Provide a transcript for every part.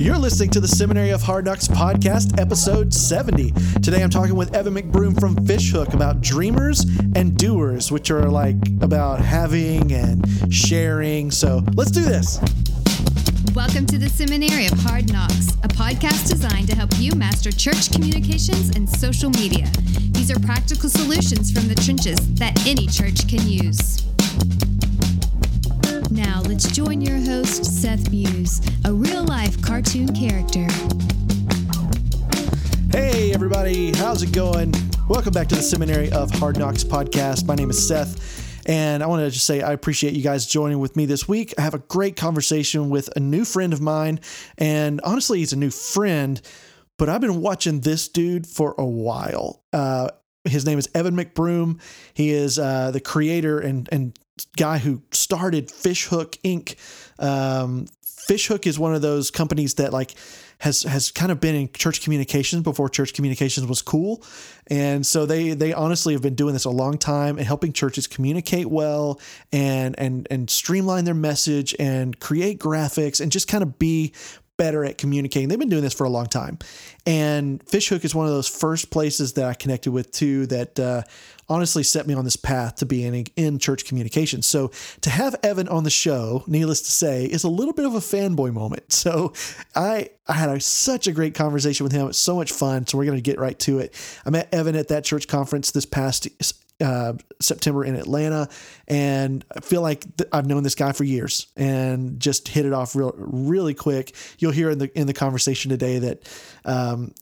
You're listening to the Seminary of Hard Knocks podcast, episode 70. Today I'm talking with Evan McBroom from Fishhook about dreamers and doers, which are like about having and sharing. So let's do this. Welcome to the Seminary of Hard Knocks, a podcast designed to help you master church communications and social media. These are practical solutions from the trenches that any church can use. Now, let's join your host, Seth Muse, a real life cartoon character. Hey, everybody, how's it going? Welcome back to the Seminary of Hard Knocks podcast. My name is Seth. And I want to just say I appreciate you guys joining with me this week. I have a great conversation with a new friend of mine. And honestly, he's a new friend, but I've been watching this dude for a while. Uh, his name is Evan McBroom. He is uh, the creator and, and guy who started Fishhook Inc. Um, Fishhook is one of those companies that like has has kind of been in church communications before church communications was cool, and so they they honestly have been doing this a long time and helping churches communicate well and and and streamline their message and create graphics and just kind of be better at communicating. They've been doing this for a long time. And Fishhook is one of those first places that I connected with too that uh, honestly set me on this path to being in church communications. So to have Evan on the show, needless to say, is a little bit of a fanboy moment. So I I had a, such a great conversation with him. It's so much fun. So we're going to get right to it. I met Evan at that church conference this past uh, September in Atlanta, and I feel like th- I've known this guy for years and just hit it off real really quick. You'll hear in the in the conversation today that um,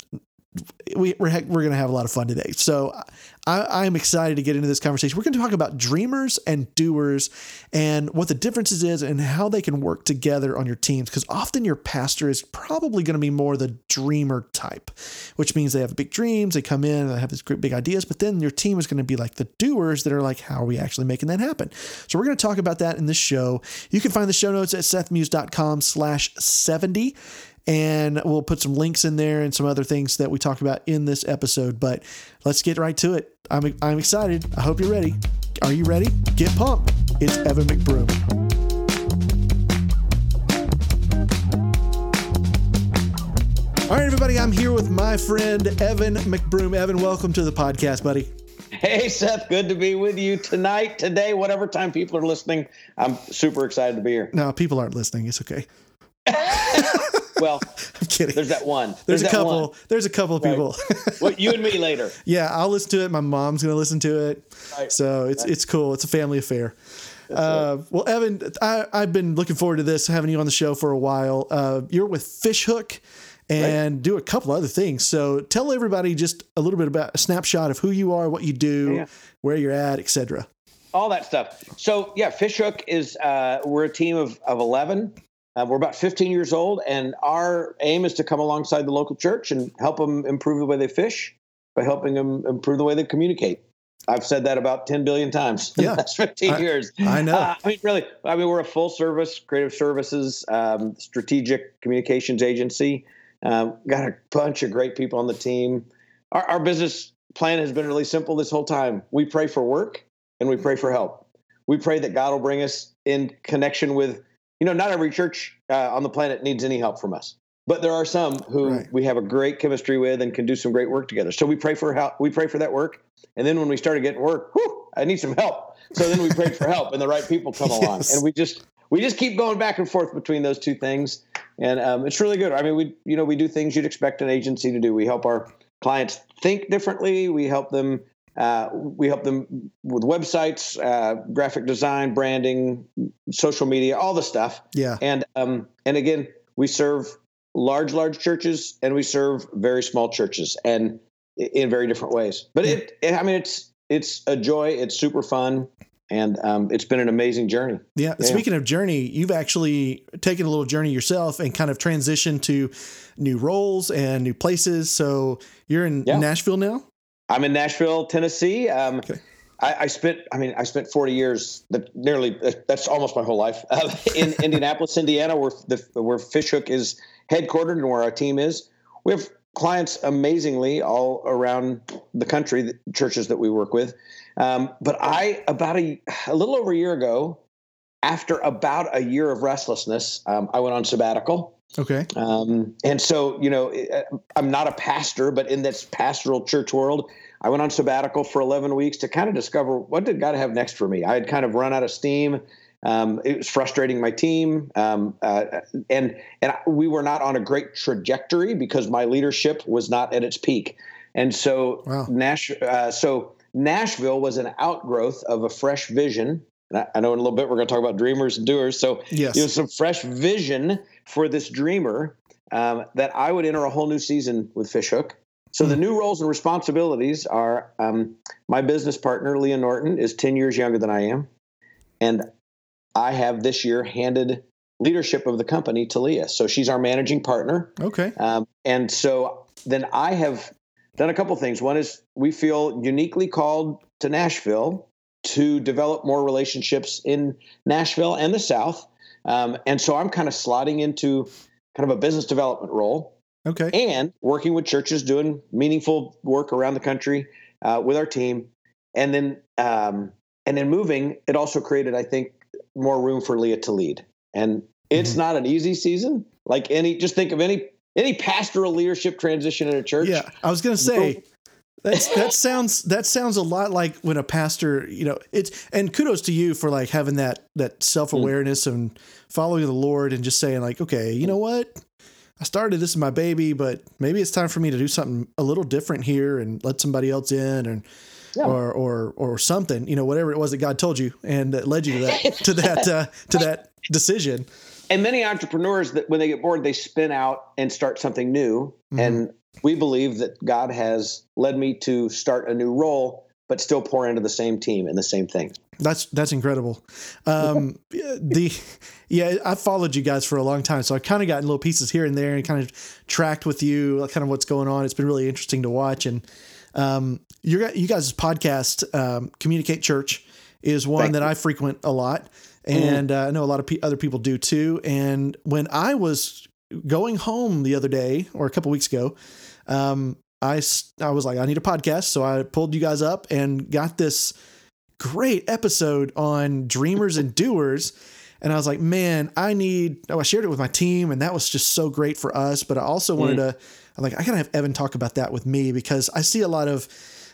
we, we're, we're going to have a lot of fun today. So I, I'm excited to get into this conversation. We're going to talk about dreamers and doers and what the differences is and how they can work together on your teams. Because often your pastor is probably going to be more the dreamer type, which means they have big dreams, they come in, and they have these great big ideas, but then your team is going to be like the doers that are like, how are we actually making that happen? So we're going to talk about that in this show. You can find the show notes at sethmuse.com slash 70 and we'll put some links in there and some other things that we talked about in this episode. But let's get right to it. I'm, I'm excited. I hope you're ready. Are you ready? Get pumped. It's Evan McBroom. All right, everybody, I'm here with my friend Evan McBroom. Evan, welcome to the podcast, buddy. Hey, Seth, good to be with you tonight, today, whatever time people are listening. I'm super excited to be here. No, people aren't listening. It's okay. Well, I'm kidding. There's that one. There's, There's a couple. One. There's a couple of people. Right. well, you and me later. Yeah, I'll listen to it. My mom's gonna listen to it. Right. So it's right. it's cool. It's a family affair. Uh, well, Evan, I, I've been looking forward to this, having you on the show for a while. Uh, you're with Fishhook and do a couple other things. So tell everybody just a little bit about a snapshot of who you are, what you do, yeah. where you're at, etc. All that stuff. So yeah, Fishhook is uh, we're a team of of eleven. Uh, we're about 15 years old, and our aim is to come alongside the local church and help them improve the way they fish by helping them improve the way they communicate. I've said that about 10 billion times in yeah, the last 15 I, years. I know. Uh, I mean, really, I mean, we're a full service creative services, um, strategic communications agency. Um, got a bunch of great people on the team. Our, our business plan has been really simple this whole time. We pray for work and we pray for help. We pray that God will bring us in connection with you know, not every church uh, on the planet needs any help from us, but there are some who right. we have a great chemistry with and can do some great work together. So we pray for help. We pray for that work, and then when we started getting work, whew, I need some help. So then we prayed for help, and the right people come yes. along, and we just we just keep going back and forth between those two things, and um, it's really good. I mean, we you know we do things you'd expect an agency to do. We help our clients think differently. We help them uh, we help them with websites, uh, graphic design, branding, social media, all the stuff. Yeah. And um, and again, we serve large, large churches, and we serve very small churches, and in very different ways. But it, it I mean, it's it's a joy. It's super fun. And um, it's been an amazing journey. Yeah. yeah. Speaking of journey, you've actually taken a little journey yourself and kind of transitioned to new roles and new places. So you're in yeah. Nashville now. I'm in Nashville, Tennessee. Um, okay. I, I, spent, I mean, I spent 40 years, nearly, that's almost my whole life, uh, in Indianapolis, Indiana, where the where Fishhook is headquartered and where our team is. We have clients amazingly all around the country, the churches that we work with. Um, but I, about a, a little over a year ago, after about a year of restlessness, um, I went on sabbatical Okay. Um, and so, you know, I'm not a pastor, but in this pastoral church world, I went on sabbatical for 11 weeks to kind of discover what did God have next for me. I had kind of run out of steam. Um, it was frustrating my team, um, uh, and and we were not on a great trajectory because my leadership was not at its peak. And so, wow. Nash, uh, so Nashville was an outgrowth of a fresh vision. I, I know in a little bit we're going to talk about dreamers and doers. So, yes. you know, some fresh vision for this dreamer um, that I would enter a whole new season with Fishhook. So the hmm. new roles and responsibilities are um, my business partner, Leah Norton, is 10 years younger than I am. And I have this year handed leadership of the company to Leah. So she's our managing partner. Okay. Um, and so then I have done a couple things. One is we feel uniquely called to Nashville to develop more relationships in Nashville and the South. Um, and so I'm kind of slotting into kind of a business development role. Okay. And working with churches, doing meaningful work around the country uh, with our team, and then um, and then moving. It also created, I think, more room for Leah to lead. And it's mm-hmm. not an easy season. Like any, just think of any any pastoral leadership transition in a church. Yeah, I was going to say that's that sounds that sounds a lot like when a pastor, you know, it's and kudos to you for like having that that self awareness mm. and following the Lord and just saying like, okay, you know what, I started this is my baby, but maybe it's time for me to do something a little different here and let somebody else in and. Yeah. Or, or or something, you know, whatever it was that God told you and that led you to that to that uh, to that decision and many entrepreneurs that when they get bored they spin out and start something new mm-hmm. and we believe that god has led me to start a new role but still pour into the same team and the same thing that's that's incredible um, the yeah i followed you guys for a long time so i kind of got little pieces here and there and kind of tracked with you kind of what's going on it's been really interesting to watch and um, your, you guys' podcast um, communicate church is one Thank that you. i frequent a lot Mm-hmm. and uh, I know a lot of pe- other people do too. And when I was going home the other day or a couple weeks ago, um, I I was like, I need a podcast, so I pulled you guys up and got this great episode on dreamers and doers. And I was like, man, I need. Oh, I shared it with my team, and that was just so great for us. But I also wanted mm. to. I'm like, I gotta have Evan talk about that with me because I see a lot of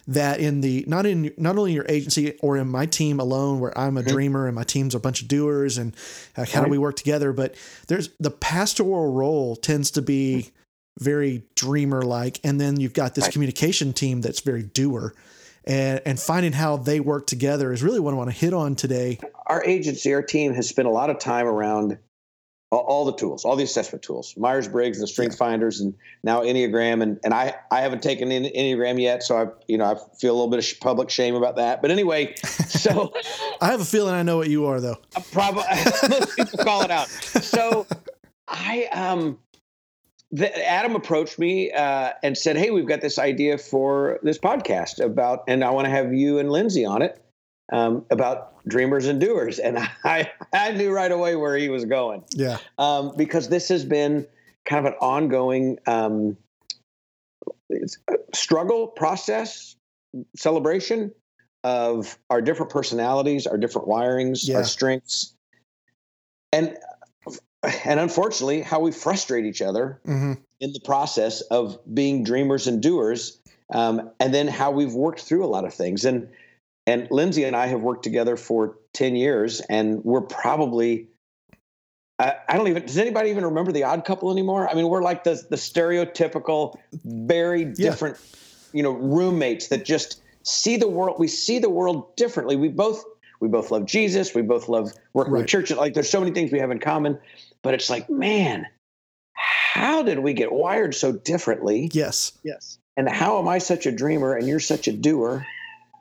that in the not in not only your agency or in my team alone where I'm a mm-hmm. dreamer and my team's a bunch of doers and uh, how right. do we work together but there's the pastoral role tends to be very dreamer like and then you've got this right. communication team that's very doer and and finding how they work together is really what I want to hit on today. Our agency, our team has spent a lot of time around all, the tools, all the assessment tools, Myers Briggs and the Strength Finders, and now Enneagram. And and I I haven't taken Enneagram yet, so I you know I feel a little bit of public shame about that. But anyway, so I have a feeling I know what you are though. Probably most people call it out. So I um. The, Adam approached me uh, and said, "Hey, we've got this idea for this podcast about, and I want to have you and Lindsay on it um, about dreamers and doers. And I, I knew right away where he was going. Yeah. Um, because this has been kind of an ongoing um, struggle process, celebration of our different personalities, our different wirings, yeah. our strengths. And and unfortunately, how we frustrate each other mm-hmm. in the process of being dreamers and doers, um, and then how we've worked through a lot of things. And and Lindsay and I have worked together for 10 years, and we're probably, I, I, don't even, does anybody even remember the odd couple anymore? I mean, we're like the, the stereotypical, very different, yeah. you know, roommates that just see the world, we see the world differently. We both, we both love Jesus. We both love working right. with churches. Like there's so many things we have in common, but it's like, man, how did we get wired so differently? Yes. Yes. And how am I such a dreamer and you're such a doer?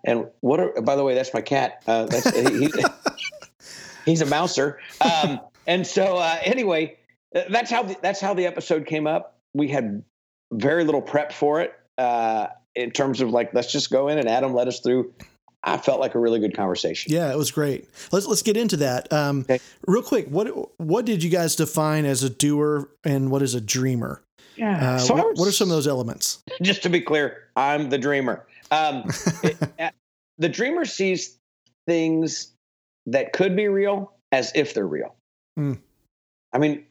And what? Are, by the way, that's my cat. Uh, that's he, he's a mouser. Um, and so uh, anyway, uh, that's how the, that's how the episode came up. We had very little prep for it uh, in terms of like let's just go in and Adam led us through. I felt like a really good conversation. Yeah, it was great. Let's let's get into that. Um, okay. Real quick, what what did you guys define as a doer and what is a dreamer? Yeah. Uh, so what, what, are some of those elements? Just to be clear, I'm the dreamer. Um, it, the dreamer sees things that could be real as if they're real. Mm. I mean,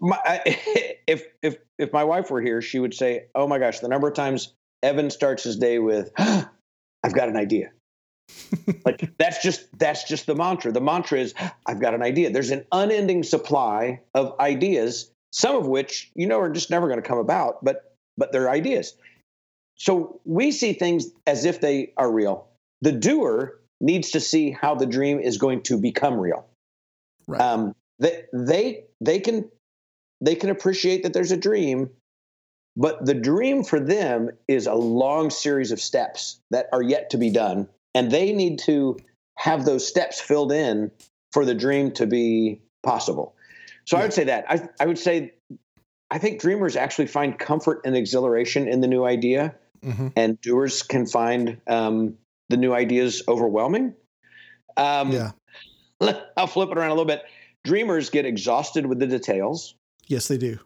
my, I, if if if my wife were here, she would say, "Oh my gosh, the number of times Evan starts his day with, I've got an idea." Like that's just that's just the mantra. The mantra is, "I've got an idea." There's an unending supply of ideas, some of which you know are just never going to come about, but but they're ideas. So we see things as if they are real. The doer needs to see how the dream is going to become real. Right. Um, they they they can they can appreciate that there's a dream, but the dream for them is a long series of steps that are yet to be done, and they need to have those steps filled in for the dream to be possible. So yeah. I would say that I I would say I think dreamers actually find comfort and exhilaration in the new idea, mm-hmm. and doers can find um, the new ideas overwhelming. Um, yeah. I'll flip it around a little bit. Dreamers get exhausted with the details. Yes, they do.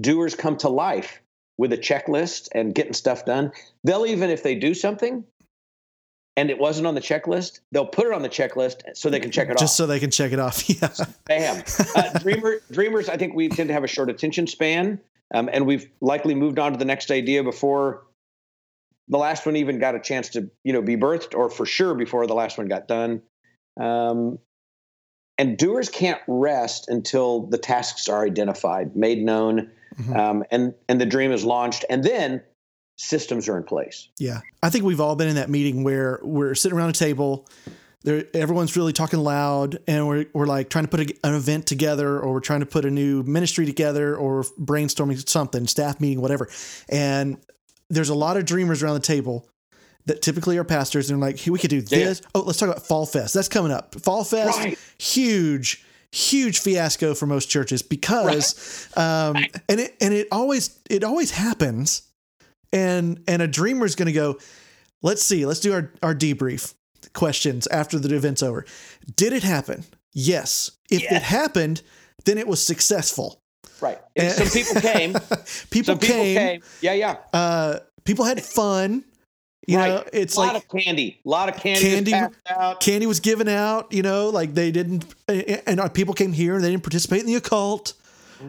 Doers come to life with a checklist and getting stuff done. They'll even, if they do something and it wasn't on the checklist, they'll put it on the checklist so they can check it Just off. Just so they can check it off. Yeah. Bam. Uh, dreamer, dreamers, I think we tend to have a short attention span. Um, and we've likely moved on to the next idea before the last one even got a chance to you know be birthed or for sure before the last one got done um, and doers can't rest until the tasks are identified made known mm-hmm. um, and and the dream is launched and then systems are in place yeah i think we've all been in that meeting where we're sitting around a table there, everyone's really talking loud and we're, we're like trying to put a, an event together or we're trying to put a new ministry together or brainstorming something staff meeting whatever and there's a lot of dreamers around the table that typically are pastors and like, hey, we could do this. Yeah. Oh, let's talk about Fall Fest. That's coming up. Fall Fest, right. huge, huge fiasco for most churches because, right. um, and it and it always it always happens, and and a dreamer is going to go. Let's see. Let's do our our debrief questions after the event's over. Did it happen? Yes. If yes. it happened, then it was successful. Right. And some people came. people, some came, people came. Yeah, yeah. Uh, people had fun. You right. know, it's a lot like of candy. A lot of candy. Candy, was candy was given out. You know, like they didn't, and people came here and they didn't participate in the occult.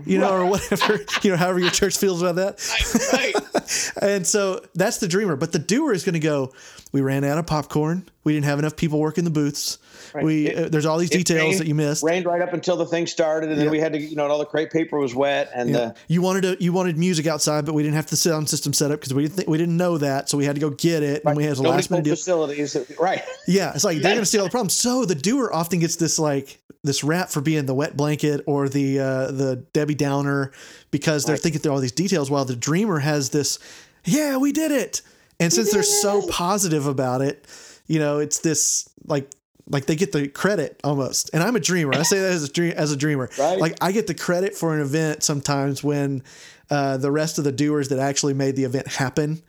You know, right. or whatever. You know, however your church feels about that. Right. and so that's the dreamer. But the doer is going to go. We ran out of popcorn. We didn't have enough people working the booths. Right. We it, uh, there's all these details rained, that you missed. Rained right up until the thing started, and then we had to, you know, all the crepe paper was wet, and yeah. uh, you wanted to you wanted music outside, but we didn't have the sound system set up because we didn't th- we didn't know that, so we had to go get it, right. and we had a last minute deal. facilities, right? Yeah, it's like they're going to see all the problems. So the doer often gets this like this rap for being the wet blanket or the uh, the Debbie Downer because they're right. thinking through all these details, while the dreamer has this, yeah, we did it. And since they're so positive about it, you know, it's this like like they get the credit almost. And I'm a dreamer. I say that as a dream as a dreamer. Right. Like I get the credit for an event sometimes when uh, the rest of the doers that actually made the event happen,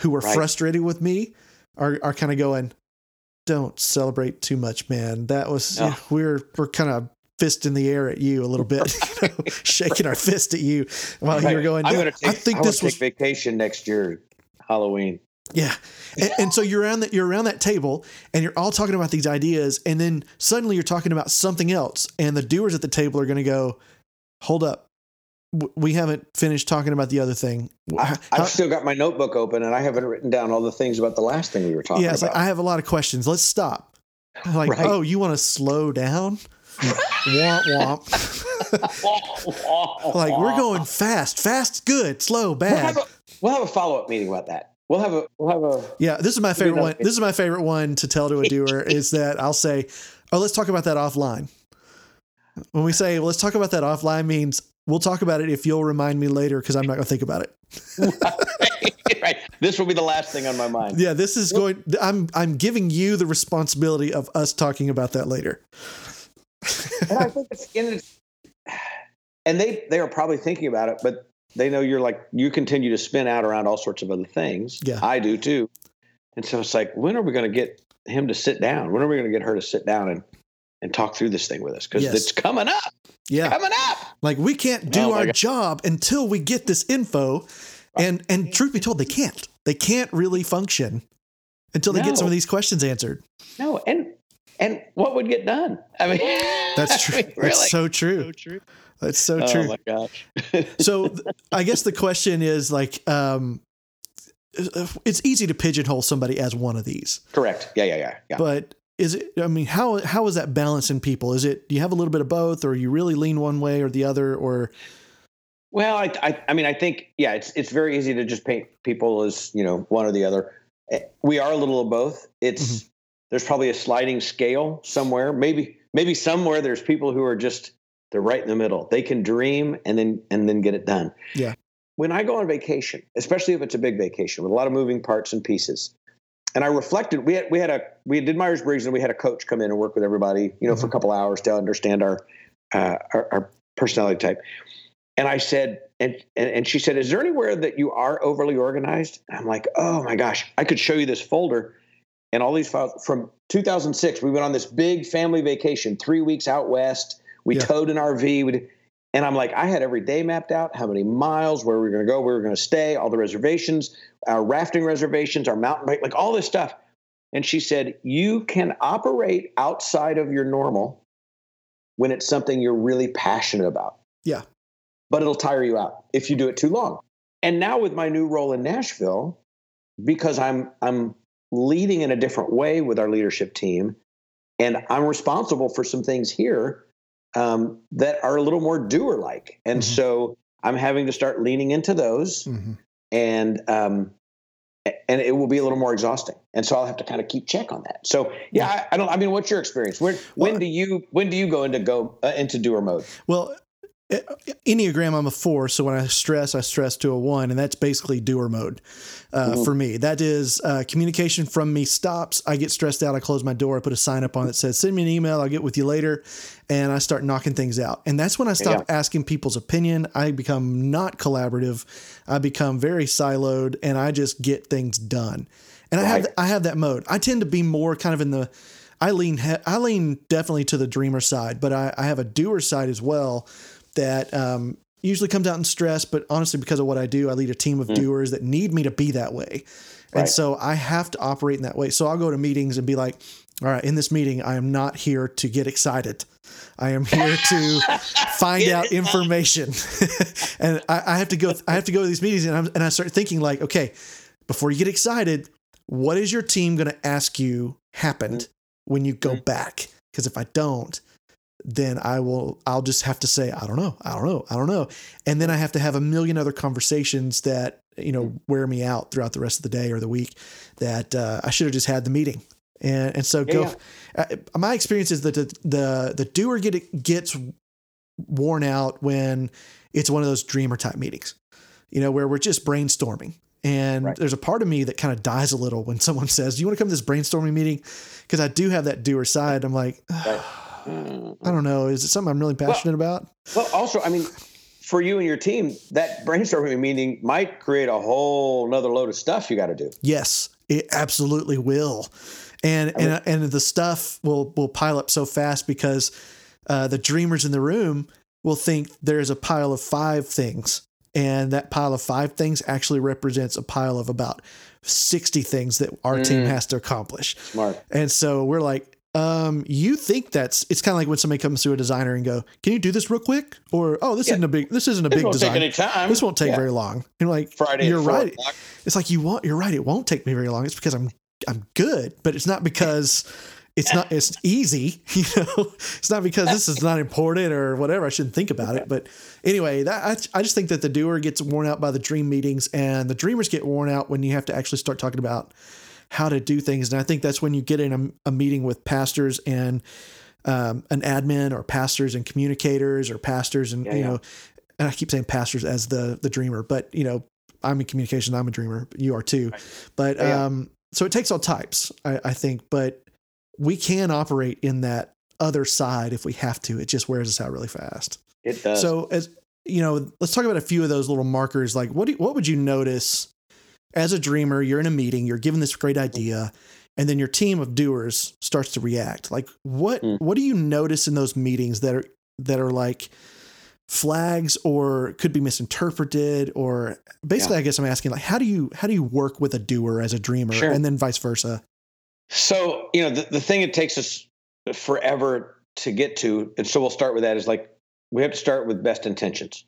who were right. frustrated with me, are are kind of going, "Don't celebrate too much, man. That was no. you know, we're we're kind of fist in the air at you a little bit, you know, shaking our fist at you while right. you're going. I'm gonna take, I think I this was vacation next year, Halloween. Yeah. And, and, so you're around that you're around that table and you're all talking about these ideas and then suddenly you're talking about something else and the doers at the table are going to go, "Hold up. We haven't finished talking about the other thing." I, have still got my notebook open and I haven't written down all the things about the last thing we were talking yeah, about. Like, I have a lot of questions. Let's stop. Like, right. "Oh, you want to slow down?" womp womp. like we're going fast, fast, good, slow, bad. We'll have a, we'll have a follow up meeting about that. We'll have a we'll have a Yeah, this is my favorite one. This is my favorite one to tell to a doer is that I'll say, "Oh, let's talk about that offline." When we say, well, "Let's talk about that offline," means we'll talk about it if you'll remind me later because I'm not going to think about it. right. This will be the last thing on my mind. Yeah, this is going. I'm I'm giving you the responsibility of us talking about that later. and I think it's in. And they they are probably thinking about it, but they know you're like you continue to spin out around all sorts of other things. Yeah, I do too. And so it's like, when are we going to get him to sit down? When are we going to get her to sit down and and talk through this thing with us? Because yes. it's coming up. Yeah, coming up. Like we can't do oh our God. job until we get this info. And and truth be told, they can't. They can't really function until they no. get some of these questions answered. No, and and what would get done? I mean, that's true. I mean, really? That's so true. So true. That's so true. Oh true. my gosh. so th- I guess the question is like, um, it's easy to pigeonhole somebody as one of these, Correct. Yeah, yeah, yeah, yeah. but is it? I mean, how how is that balance in people? Is it do you have a little bit of both, or you really lean one way or the other, or Well, I, I, I mean, I think, yeah, it's it's very easy to just paint people as you know one or the other. Eh, We are a little of both. It's there's probably a sliding scale somewhere. Maybe maybe somewhere there's people who are just they're right in the middle. They can dream and then and then get it done. Yeah. When I go on vacation, especially if it's a big vacation with a lot of moving parts and pieces, and I reflected, we had we had a we did Myers Briggs and we had a coach come in and work with everybody, you know, for a couple hours to understand our uh, our, our personality type. And I said, and, and and she said, "Is there anywhere that you are overly organized?" And I'm like, "Oh my gosh, I could show you this folder and all these files from 2006. We went on this big family vacation, three weeks out west. We Yeah. towed an RV, we and I'm like, I had every day mapped out, how many miles, where we were going to go, where we were going to stay, all the reservations, our rafting reservations, our mountain bike, like all this stuff." And she said, "You can operate outside of your normal when it's something you're really passionate about." Yeah. but it'll tire you out if you do it too long. And now with my new role in Nashville, because I'm I'm leading in a different way with our leadership team, and I'm responsible for some things here um, that are a little more doer like, and Mhm. so I'm having to start leaning into those, Mhm. and um, and it will be a little more exhausting, and so I'll have to kind of keep check on that. So yeah, I, I don't. I mean, what's your experience? When when Well- do you when do you go into go uh, into doer mode? well, Enneagram, I'm a four, so when I stress, I stress to a one, and that's basically doer mode uh, Mhm. for me. That is uh, communication from me stops. I get stressed out. I close my door. I put a sign up on it that says, "Send me an email. I'll get with you later," and I start knocking things out. And that's when I stop asking people's opinion. I become not collaborative. I become very siloed, and I just get things done. And I have Right. I have that mode. I tend to be more kind of in the I lean he- I lean definitely to the dreamer side, but I, I have a doer side as well that um, usually comes out in stress. But honestly, because of what I do, I lead a team of doers that need me to be that way, and so I have to operate in that way. So I'll go to meetings and be like, "All right, in this meeting, I am not here to get excited. I am here to find out information." and I, I have to go. I have to go to these meetings, and, I'm, and I start thinking like, okay, before you get excited, what is your team going to ask you happened when you go Mhm. back? Because if I don't, then I will. I'll just have to say, I don't know, I don't know, I don't know, and then I have to have a million other conversations that you know wear me out throughout the rest of the day or the week. That uh, I should have just had the meeting. And, and so Yeah, go. Uh, my experience is that the the, the doer get gets worn out when it's one of those dreamer type meetings, you know, where we're just brainstorming. And Right. there's a part of me that kind of dies a little when someone says, "Do you want to come to this brainstorming meeting?" Because I do have that doer side. I'm like, Right. I don't know. Is it something I'm really passionate about? Well, also, I mean, for you and your team, that brainstorming meeting might create a whole nother load of stuff you got to do. Yes, it absolutely will. And I mean- and and the stuff will will pile up so fast because uh, the dreamers in the room will think there's a pile of five things, and that pile of five things actually represents a pile of about sixty things that our team Mm. has to accomplish. Smart. And so we're like, um, you think that's it's kind of like when somebody comes to a designer and go, "Can you do this real quick?" Or, "Oh, this Yeah. isn't a big this isn't a This big won't design. take any time. This won't take Yeah. very long." And you're like, Friday. You're right. o'clock. It's like you want. You're right. It won't take me very long. It's because I'm I'm good, but it's not because it's not it's easy. You know, it's not because this is not important or whatever. I shouldn't think about it. But anyway, that I, I just think that the doer gets worn out by the dream meetings, and the dreamers get worn out when you have to actually start talking about how to do things. And I think that's when you get in a, a meeting with pastors and um, an admin or pastors and communicators or pastors and Yeah, you yeah. know, and I keep saying pastors as the the dreamer, but you know, I'm in communication. I'm a dreamer. You are too. But Yeah, yeah. um, so it takes all types, I, I think. But we can operate in that other side if we have to. It just wears us out really fast. It does. So as you know, let's talk about a few of those little markers. Like what do, what would you notice as a dreamer? You're in a meeting, you're given this great idea, and then your team of doers starts to react. Like what Hmm. what do you notice in those meetings that are that are like flags or could be misinterpreted or basically I guess I'm asking like how do you how do you work with a doer as a dreamer Sure. and then vice versa? So, you know, the, the thing it takes us forever to get to, and so we'll start with that is like we have to start with best intentions,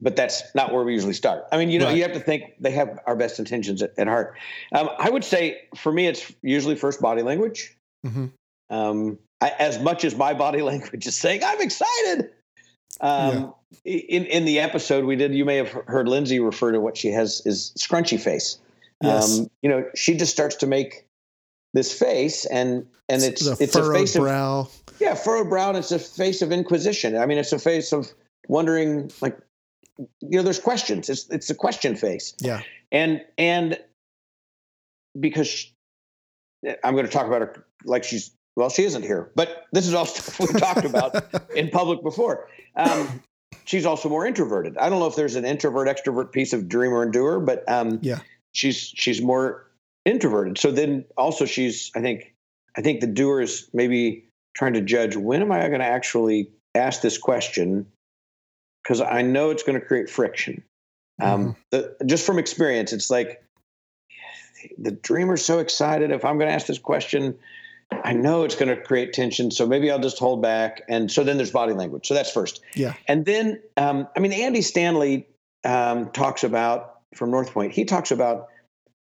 but that's not where we usually start. I mean, you know, Right. you have to think they have our best intentions at, at heart. Um, I would say for me, it's usually first body language. Mhm. Um, I, as much as my body language is saying, I'm excited. Um, in, in the episode we did, you may have heard Lindsay refer to what she has is scrunchy face. Yes. Um, you know, she just starts to make this face and, and it's, the it's a furrowed face of, brow. yeah, furrowed brow. And it's a face of inquisition. I mean, it's a face of wondering like, you know, there's questions. It's, it's a question face Yeah. and and because she- I'm going to talk about her like she's well, she isn't here, but this is all stuff we talked about in public before. Um, she's also more introverted. I don't know if there's an introvert extrovert piece of dreamer and doer, but um, Yeah. she's she's more introverted. So then also she's I think I think the doer is maybe trying to judge when am I going to actually ask this question because I know it's going to create friction. Um, the, just from experience, it's like the dreamer's so excited. If I'm going to ask this question, I know it's going to create tension. So maybe I'll just hold back. And so then there's body language. So that's first. Yeah. And then, um, I mean, Andy Stanley um, talks about from North Point. He talks about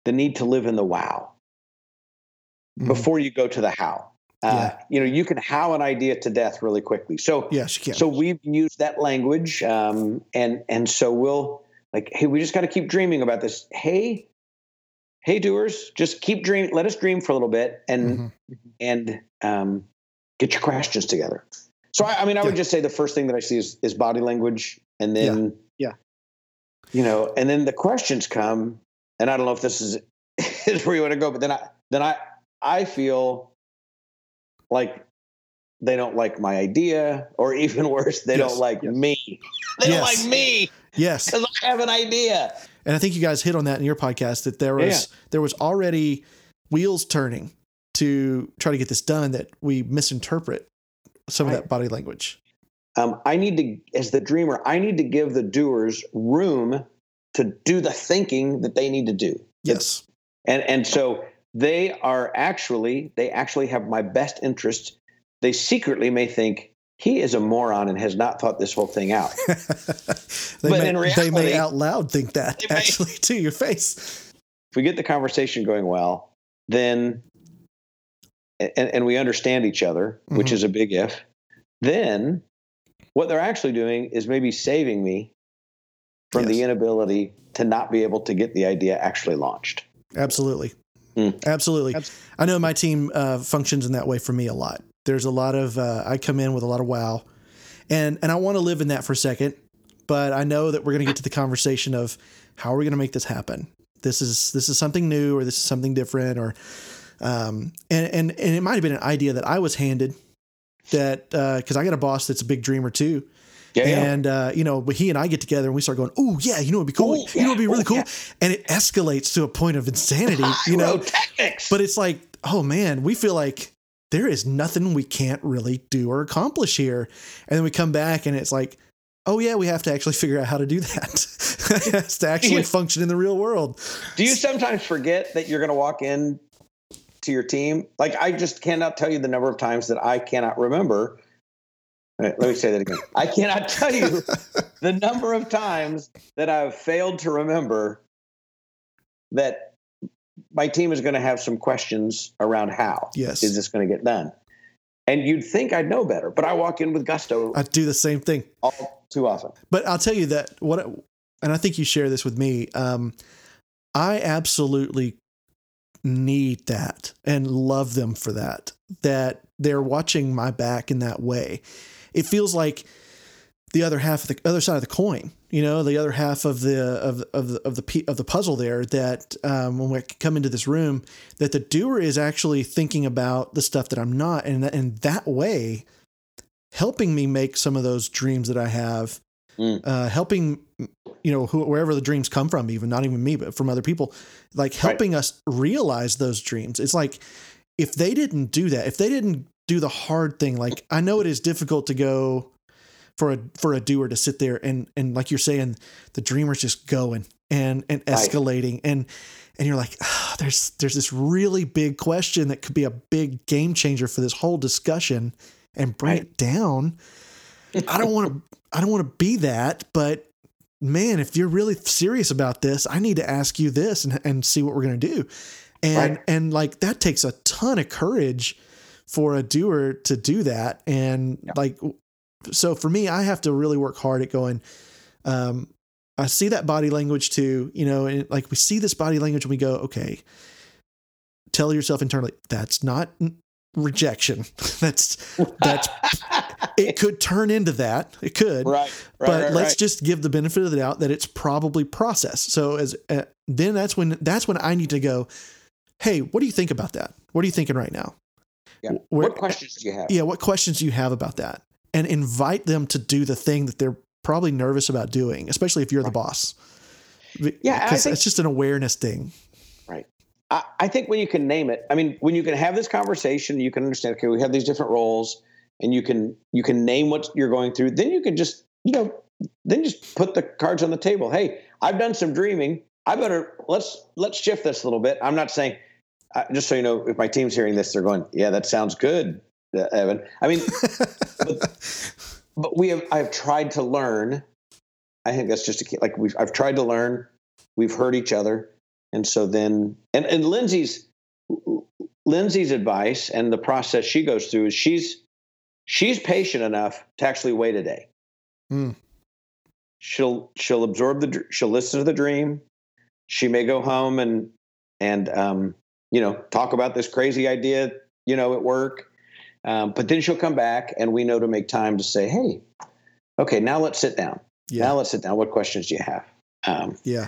the need to live in the wow Mhm. before you go to the how. Uh, You know, you can how an idea to death really quickly. So Yeah, she can. so we've used that language, um, and and so we'll like, hey, we just got to keep dreaming about this. Hey, hey, doers, just keep dream. Let us dream for a little bit, and Mhm. and um, get your questions together. So I, I mean, I would just say the first thing that I see is is body language, and then Yeah. you know, and then the questions come, and I don't know if this is is where you want to go, but then I then I I feel like they don't like my idea, or even worse, they Yes, don't like yes. me. They Yes. don't like me yes. because I have an idea. And I think you guys hit on that in your podcast that there was there was already wheels turning to try to get this done that we misinterpret some of Right. that body language. Um, I need to, as the dreamer, I need to give the doers room to do the thinking that they need to do. Yes. And and so they are actually they actually have my best interest. They secretly may think he is a moron and has not thought this whole thing out. they, But may, in they may out loud think that They may. actually to your face. if we get the conversation going well, then and, and we understand each other, which Mhm. is a big if, then what they're actually doing is maybe saving me from the inability to not be able to get the idea actually launched. Absolutely. Mm. Absolutely. Abs- I know my team uh, functions in that way for me a lot. There's a lot of uh, I come in with a lot of wow, and and I want to live in that for a second, but I know that we're going to get to the conversation of how are we going to make this happen. This is this is something new, or this is something different, or um, and and and it might have been an idea that I was handed that because I got a boss that's a big dreamer too, Yeah, yeah. and uh, you know, but he and I get together and we start going, "Oh yeah, you know, it'd be cool. Ooh, you know, it'd be really Ooh, cool," yeah. and it escalates to a point of insanity. You know, but it's like, oh man, we feel like there is nothing we can't really do or accomplish here. And then we come back and it's like, oh yeah, we have to actually figure out how to do that. to actually Yeah. function in the real world. Do you sometimes forget that you're going to walk in to your team? Like I just cannot tell you the number of times that I cannot remember. Right, let me say that again. I cannot tell you the number of times that I've failed to remember that my team is going to have some questions around how Yes. is this going to get done. And you'd think I'd know better, but I walk in with gusto I do the same thing. all too often. But I'll tell you that what, and I think you share this with me. Um, I absolutely need that and love them for that. That they're watching my back in that way. It feels like the other half of the other side of the coin. You know, the other half of the of of the of the of the puzzle there. That um, when we come into this room, that the doer is actually thinking about the stuff that I'm not, and and that way, helping me make some of those dreams that I have Mm. uh, helping you know who, wherever the dreams come from even not even me but from other people like helping us realize those dreams it's like if they didn't do that if they didn't do the hard thing like i know it is difficult to go for a for a doer to sit there and and like you're saying the dreamer's just going and and escalating and and you're like "Ah, there's there's this really big question that could be a big game changer for this whole discussion and bring Right. it down i don't want to I don't want to be that, but man, if you're really serious about this, I need to ask you this and, and see what we're going to do. And, Right. and like that takes a ton of courage for a doer to do that. And like, so for me, I have to really work hard at going, um, I see that body language too, you know, and like we see this body language and we go, okay, tell yourself internally, that's not rejection. that's, that's, it could turn into that. It could, right, right, but right, let's right. just give the benefit of the doubt that it's probably processed. So as uh, then that's when that's when I need to go. Hey, what do you think about that? What are you thinking right now? Yeah. Where- what questions do you have? Yeah, what questions do you have about that? And invite them to do the thing that they're probably nervous about doing, especially if you're the boss. Yeah, because it's just an awareness thing. I, I think when you can name it, I mean, when you can have this conversation, you can understand. Okay, we have these different roles, and you can you can name what you're going through. Then you can just you know, then just put the cards on the table. Hey, I've done some dreaming. I better let's let's shift this a little bit. I'm not saying, uh, just so you know, if my team's hearing this, they're going, yeah, that sounds good, uh, Evan. I mean, but we have I've tried to learn. I think that's just a key. Like we've I've tried to learn. We've heard each other, and so then and and Lindsay's Lindsay's advice and the process she goes through is she's she's patient enough to actually wait a day. Hmm. She'll she'll absorb the she'll listen to the dream. She may go home and and um, you know talk about this crazy idea you know at work. Um, but then she'll come back, and we know to make time to say, "Hey, okay, now let's sit down. yeah, Now let's sit down. What questions do you have?" Um, yeah.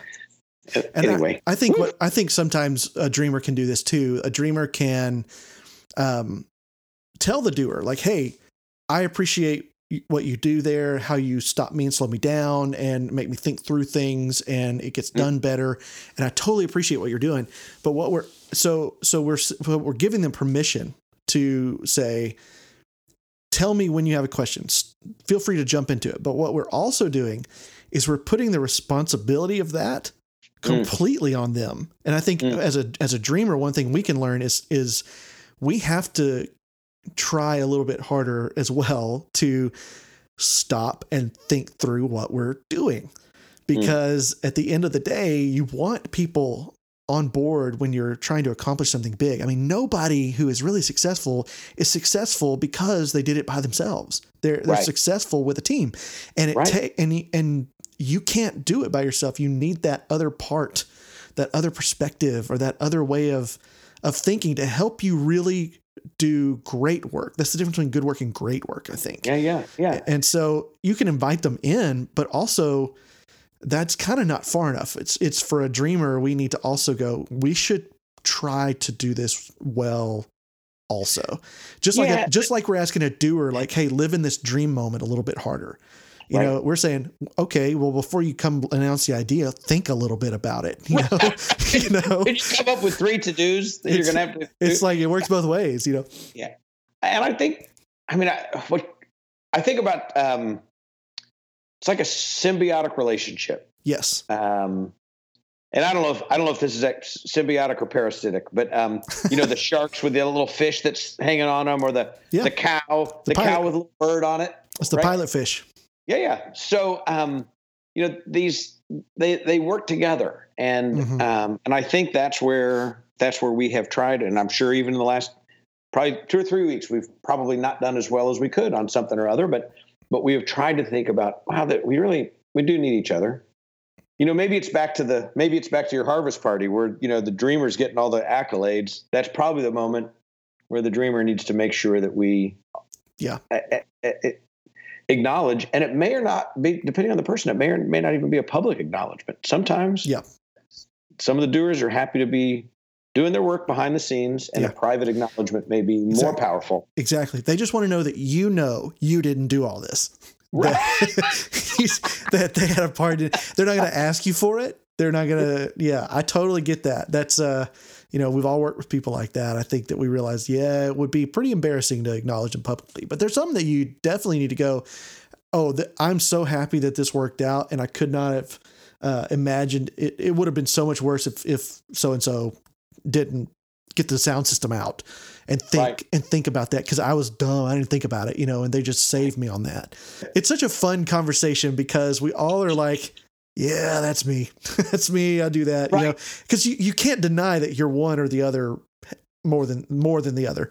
And anyway, I, I think what I think sometimes a dreamer can do this too. A dreamer can um, tell the doer, like, "Hey, I appreciate what you do there, how you stop me and slow me down and make me think through things, and it gets done better. And I totally appreciate what you're doing. But what we're so so we're we're giving them permission to say, tell me when you have a question. Feel free to jump into it. But what we're also doing is we're putting the responsibility of that completely on them. And I think Mm. as a as a dreamer, one thing we can learn is is we have to try a little bit harder as well to stop and think through what we're doing. Hmm. Because at the end of the day, you want people on board when you're trying to accomplish something big. I mean, nobody who is really successful is successful because they did it by themselves. They're they're Right. successful with a team, and it Right. ta- and and you can't do it by yourself. You need that other part, that other perspective, or that other way of of thinking to help you really do great work. That's the difference between good work and great work, I think. yeah, yeah, yeah. And so you can invite them in, but also that's kind of not far enough. It's it's for a dreamer. We need to also go. We should try to do this well. Also, just like Yeah. a, just like we're asking a doer, like, hey, live in this dream moment a little bit harder. You Right. know, we're saying, okay, well, before you come announce the idea, think a little bit about it. You know, you know, Did you come up with three to dos that you're going to have to? it's like it works both ways. You know, Yeah, and I think, I mean, I, what I think about, um, it's like a symbiotic relationship. yes, Um, and I don't know if I don't know if this is ex- symbiotic or parasitic, but um, you know the sharks with the little fish that's hanging on them, or the Yeah. the cow, The the, cow with a little bird on it. it's the Right. pilot fish. Yeah, yeah. So, um, you know, these they they work together, and Mhm. um, and I think that's where that's where we have tried, and I'm sure even in the last probably two or three weeks, we've probably not done as well as we could on something or other, but but we have tried to think about wow that we really we do need each other. You know, maybe it's back to the maybe it's back to your harvest party where you know the dreamer's getting all the accolades. That's probably the moment where the dreamer needs to make sure that we Yeah. Acknowledge, and it may or not be, depending on the person, it may or may not even be a public acknowledgement. Sometimes, Yeah. some of the doers are happy to be doing their work behind the scenes, and Yeah. a private acknowledgement may be more powerful. Exactly. They just want to know that you know you didn't do all this. Right. That, that they had a part in They're not going to ask you for it. They're not going to, yeah, I totally get that. That's, uh, you know, we've all worked with people like that. I think that we realize, yeah, it would be pretty embarrassing to acknowledge them publicly. But there's some that you definitely need to go, oh, th- I'm so happy that this worked out. And I could not have uh, imagined it, it would have been so much worse if, if so and so didn't get the sound system out and think Right. and think about that because I was dumb. I didn't think about it, you know, and they just saved me on that. It's such a fun conversation because we all are like, yeah, that's me. that's me. I do that, you know, because you, you can't deny that you're one or the other more than more than the other.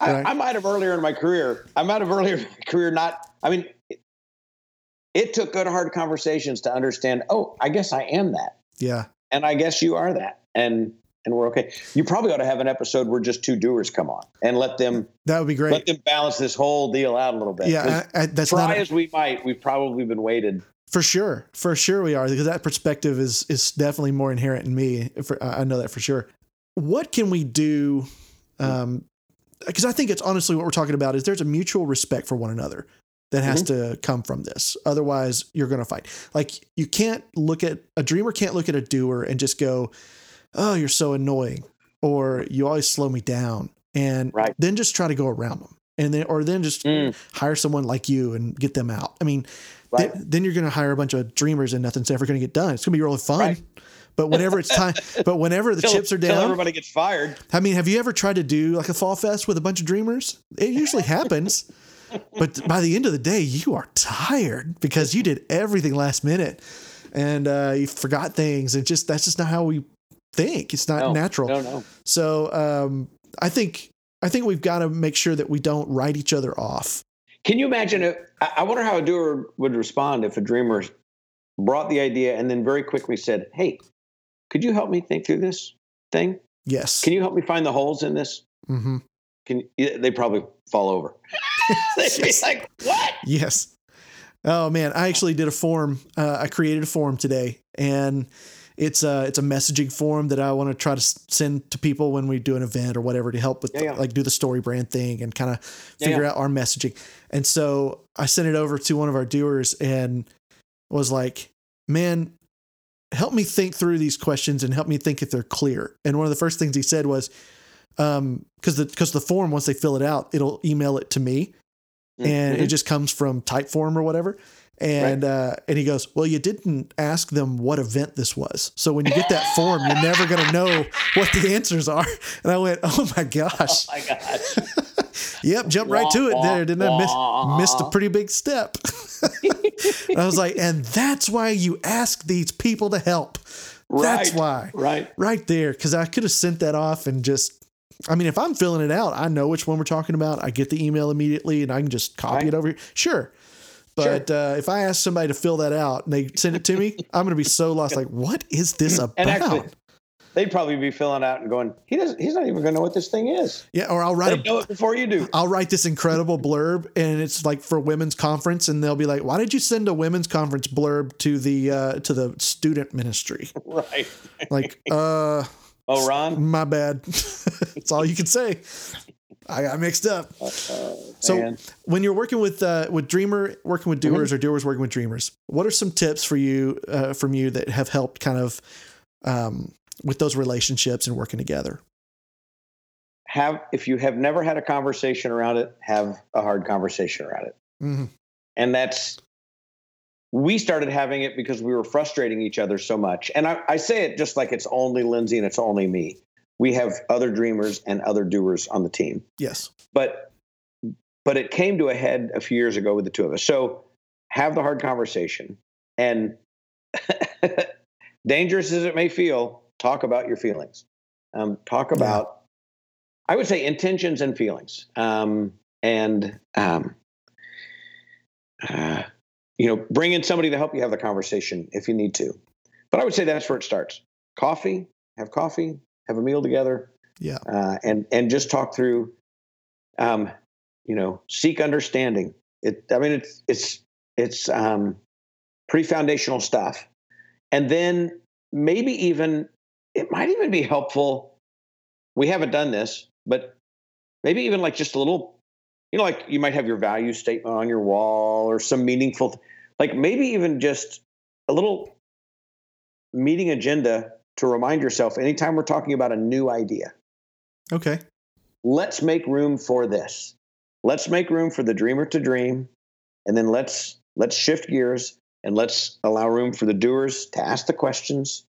I, Right. I might have earlier in my career. I might have earlier in my career not. I mean, it, it took good hard conversations to understand. Oh, I guess I am that, Yeah. and I guess you are that, and and we're okay. You probably ought to have an episode where just two doers come on and let them That would be great. let them balance this whole deal out a little bit. Yeah. I, I, that's try not a- as we might, we've probably been weighted. For sure, for sure we are because that perspective is is definitely more inherent in me. For, I know that for sure. What can we do? Um, because I think it's honestly what we're talking about is there's a mutual respect for one another that has to come from this. Otherwise, you're going to fight. Like you can't look at a dreamer can't look at a doer and just go, "Oh, you're so annoying," or "You always slow me down," and Right. then just try to go around them, and then or then just Mm. hire someone like you and get them out. I mean, Right. then, then you're going to hire a bunch of dreamers and nothing's ever going to get done. It's going to be really fun. Right. But whenever it's time, but whenever the Till- chips are down, everybody gets fired. I mean, have you ever tried to do like a fall fest with a bunch of dreamers? It usually happens. But by the end of the day, you are tired because you did everything last minute and uh, you forgot things. And just that's just not how we think. It's not No, natural. No, no. So um, I think I think we've got to make sure that we don't write each other off. Can you imagine it? I I wonder how a doer would respond if a dreamer brought the idea and then very quickly said, "Hey, could you help me think through this thing? Yes. Can you help me find the holes in this?" Mm-hmm. Can they probably fall over? They'd be like, "What?" Yes. Oh man, I actually did a form. Uh, I created a form today, and it's a it's a messaging form that I want to try to send to people when we do an event or whatever to help with Yeah, yeah. like do the story brand thing and kind of figure out our messaging. And so I sent it over to one of our doers and was like, "Man, help me think through these questions and help me think if they're clear." And one of the first things he said was, um, because the because the form once they fill it out, it'll email it to me and Mhm. it just comes from Typeform or whatever. And uh, and he goes, well, you didn't ask them what event this was, so when you get that form, you're never gonna know what the answers are. And I went, oh my gosh, Oh my gosh. yep, jump right to it there. Didn't I miss missed a pretty big step? I was like, and that's why you ask these people to help. That's Right. why, Right. right there, because I could have sent that off and just. I mean, if I'm filling it out, I know which one we're talking about. I get the email immediately, and I can just copy Right. it over here. Sure, but uh, if I ask somebody to fill that out and they send it to me, I'm going to be so lost. Like, what is this about? And actually, they'd probably be filling out and going, "He doesn't. He's not even going to know what this thing is. yeah, or I'll write They a, know it before you do." I'll write this incredible blurb, and it's like for women's conference, and they'll be like, "Why did you send a women's conference blurb to the uh, to the student ministry?" Right. Like, uh, Oh, Ron. my bad. That's all you can say. I got mixed up. So man. when you're working with uh, with Dreamer, working with doers, or doers working with Dreamers, what are some tips for you uh, from you that have helped kind of um, with those relationships and working together? have if you have never had a conversation around it, have a hard conversation around it. hmm and that's we started having it because we were frustrating each other so much and I, I say it just like it's only lindsay and it's only me we have other dreamers and other doers on the team. Yes. but but it came to a head a few years ago with the two of us. So have the hard conversation and dangerous as it may feel talk about your feelings. Um, talk about i would say intentions and feelings. Um, and um, uh, you know bring in somebody to help you have the conversation if you need to. But i would say that's where it starts. Coffee have coffee have a meal together Yeah. uh, and and just talk through um, you know seek understanding it i mean it's it's it's um, pretty foundational stuff and then maybe even it might even be helpful we haven't done this but maybe even like just a little you know like you might have your value statement on your wall or some meaningful like maybe even just a little meeting agenda to remind yourself anytime we're talking about a new idea Okay. let's make room for this let's make room for the dreamer to dream and then let's let's shift gears and let's allow room for the doers to ask the questions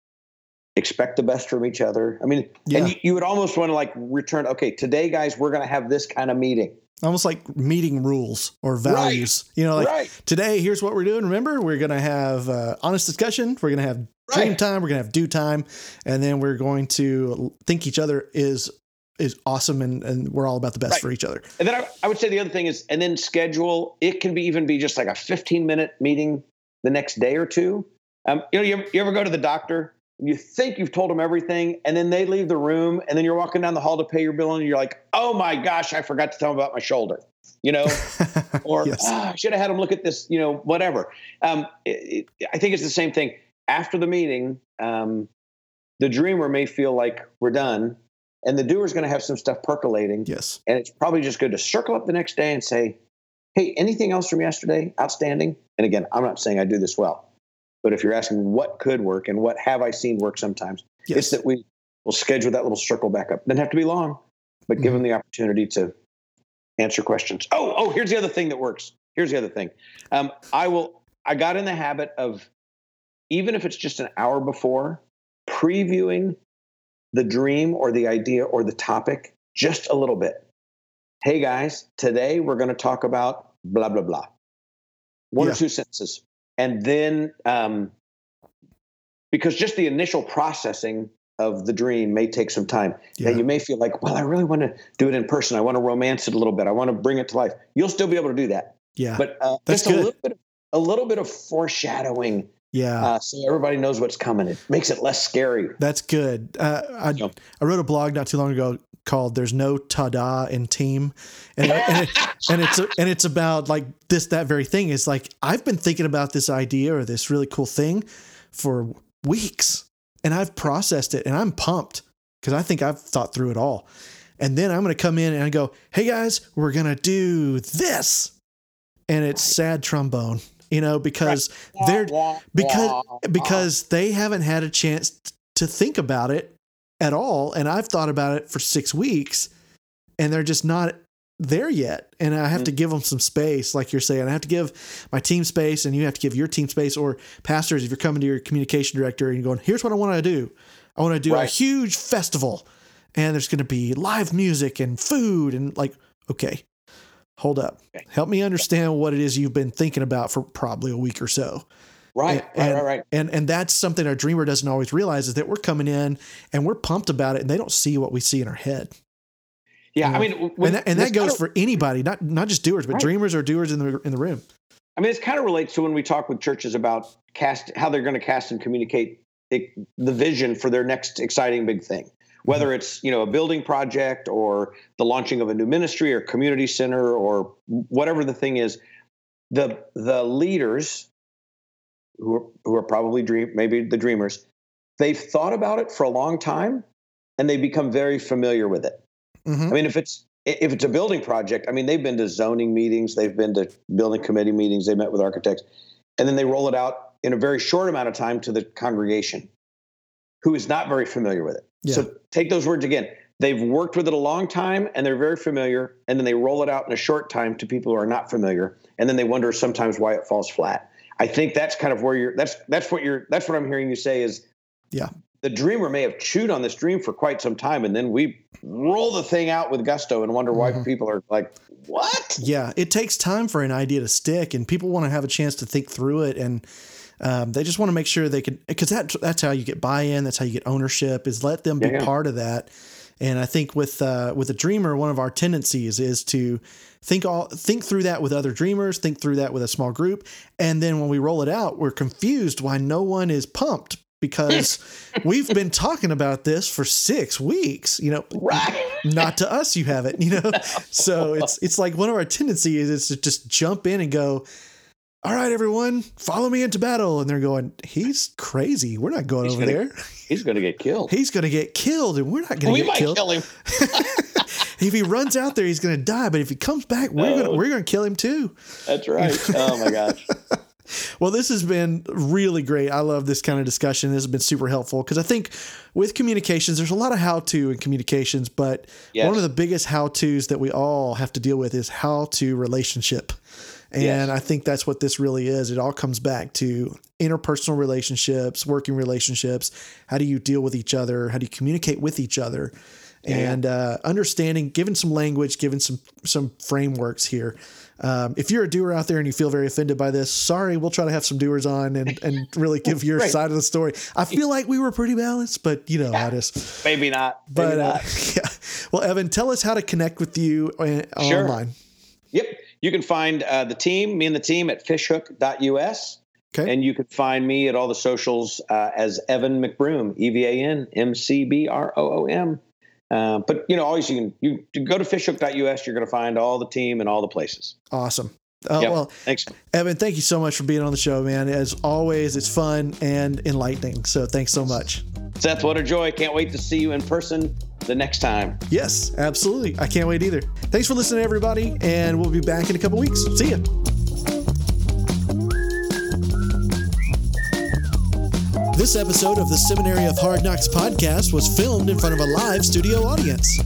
expect the best from each other. I mean, Yeah. and you, you would almost want to like return. Okay, today, guys, we're going to have this kind of meeting. Almost like meeting rules or values. You know, like Right. today, here's what we're doing. Remember, we're going to have uh, honest discussion. We're going to have dream Right. time. We're going to have due time, and then we're going to think each other is is awesome, and and we're all about the best Right. for each other. And then I, I would say the other thing is, and then schedule. It can be even be just like a 15 minute meeting the next day or two. Um, you know, you ever, you ever go to the doctor? You think you've told them everything, and then they leave the room, and then you're walking down the hall to pay your bill, and you're like, "Oh my gosh, I forgot to tell them about my shoulder," you know, or Yes. "Ah, I should have had them look at this, you know, whatever. Um, it, it, I think it's the same thing. After the meeting, um, the dreamer may feel like we're done, and the doer's going to have some stuff percolating, yes. and it's probably just good to circle up the next day and say, hey, anything else from yesterday outstanding? And again, I'm not saying I do this well, but if you're asking what could work and what have I seen work sometimes, Yes. it's that we will schedule that little circle back up. Doesn't have to be long, but give Mhm. them the opportunity to answer questions. Oh, oh, here's the other thing that works. Here's the other thing. Um, I will. I got in the habit of, even if it's just an hour before, previewing the dream or the idea or the topic just a little bit. Hey guys, today we're going to talk about blah blah blah. One Yeah. or two sentences, and then um, because just the initial processing of the dream may take some time. Yeah. You may feel like, well, I really want to do it in person. I want to romance it a little bit. I want to bring it to life. You'll still be able to do that, Yeah. but uh, That's just a little bit, a little bit of foreshadowing, yeah. uh, so everybody knows what's coming. It makes it less scary. That's good. Uh, I. I wrote a blog not too long ago called "There's No Ta-da in Team," and and, it, and it's and it's about like this that very thing is like I've been thinking about this idea or this really cool thing for weeks, and I've processed it, and I'm pumped because I think I've thought through it all, and then I'm going to come in and I go, "Hey guys, we're going to do this," and it's sad trombone, you know, because they're because because they haven't had a chance to think about it at all and i've thought about it for six weeks and they're just not there yet and i have to give them some space like you're saying. I have to give my team space and you have to give your team space or pastors if you're coming to your communication director and you're going here's what i want to do. I want to do a huge festival and there's going to be live music and food and like okay hold up Okay. help me understand what it is you've been thinking about for probably a week or so right, and, right, right, right. And and that's something our dreamer doesn't always realize is that we're coming in and we're pumped about it, and they don't see what we see in our head. Yeah, Yeah. I mean, when- and that, and that goes for anybody, not not just doers, but Right. dreamers or doers in the in the room. I mean, this kind of relates to when we talk with churches about cast how they're going to cast and communicate the vision for their next exciting big thing. Whether it's you know a building project or the launching of a new ministry or community center or whatever the thing is, the the leaders who are, who are probably dream maybe the dreamers, they've thought about it for a long time and they become very familiar with it. Mhm. I mean, if it's if it's a building project, I mean, they've been to zoning meetings, they've been to building committee meetings, they met with architects, and then they roll it out in a very short amount of time to the congregation, who is not very familiar with it. Yeah. So take those words again. They've worked with it a long time and they're very familiar, and then they roll it out in a short time to people who are not familiar, and then they wonder sometimes why it falls flat. I think that's kind of where you're. That's that's what you're. That's what I'm hearing you say is Yeah. the dreamer may have chewed on this dream for quite some time and then we roll the thing out with gusto and wonder why Mhm. people are like what Yeah, it takes time for an idea to stick, and people want to have a chance to think through it, and um, they just want to make sure they can because that that's how you get buy-in, that's how you get ownership. Is let them be Yeah, part of that. And I think with uh, with a dreamer, one of our tendencies is to think all think through that with other dreamers, think through that with a small group, and then when we roll it out, we're confused why no one is pumped because we've been talking about this for six weeks. You know, right not to us you haven't you know so it's it's like one of our tendencies is to just jump in and go all right everyone follow me into battle and they're going he's crazy we're not going He's over gonna- there he's going to get killed he's gonna get killed and we're not gonna get out. we get might killed kill him if he runs out there he's gonna die but if he comes back we're Oh. gonna we're gonna kill him too that's right oh my gosh Well, this has been really great. I love this kind of discussion. This has been super helpful because I think with communications, there's a lot of how to in communications, but Yes. one of the biggest how to's that we all have to deal with is how to relationship. And yes. I think that's what this really is. It all comes back to interpersonal relationships, working relationships. How do you deal with each other? How do you communicate with each other? And uh, understanding, giving some language, giving some some frameworks here. Um, if you're a doer out there and you feel very offended by this, sorry, we'll try to have some doers on and, and really give your right. side of the story. I feel like we were pretty balanced, but you know how it is. Maybe not. Maybe but uh, not. Uh, yeah. Well, Evan, tell us how to connect with you uh, sure. online. Yep. You can find uh, the team, me and the team at fishhook.us. Okay. And you can find me at all the socials uh, as Evan McBroom, E V A N M C B R O O M. Uh, but you know, always you can you go to fishhook.us. You're going to find all the team and all the places. Awesome. Oh, yep. well, thanks, Evan. Thank you so much for being on the show, man. As always, it's fun and enlightening. So thanks so much. Seth, what a joy. Can't wait to see you in person the next time. Yes, absolutely. I can't wait either. Thanks for listening, everybody, and we'll be back in a couple weeks. See you. This episode of the Seminary of Hard Knocks podcast was filmed in front of a live studio audience.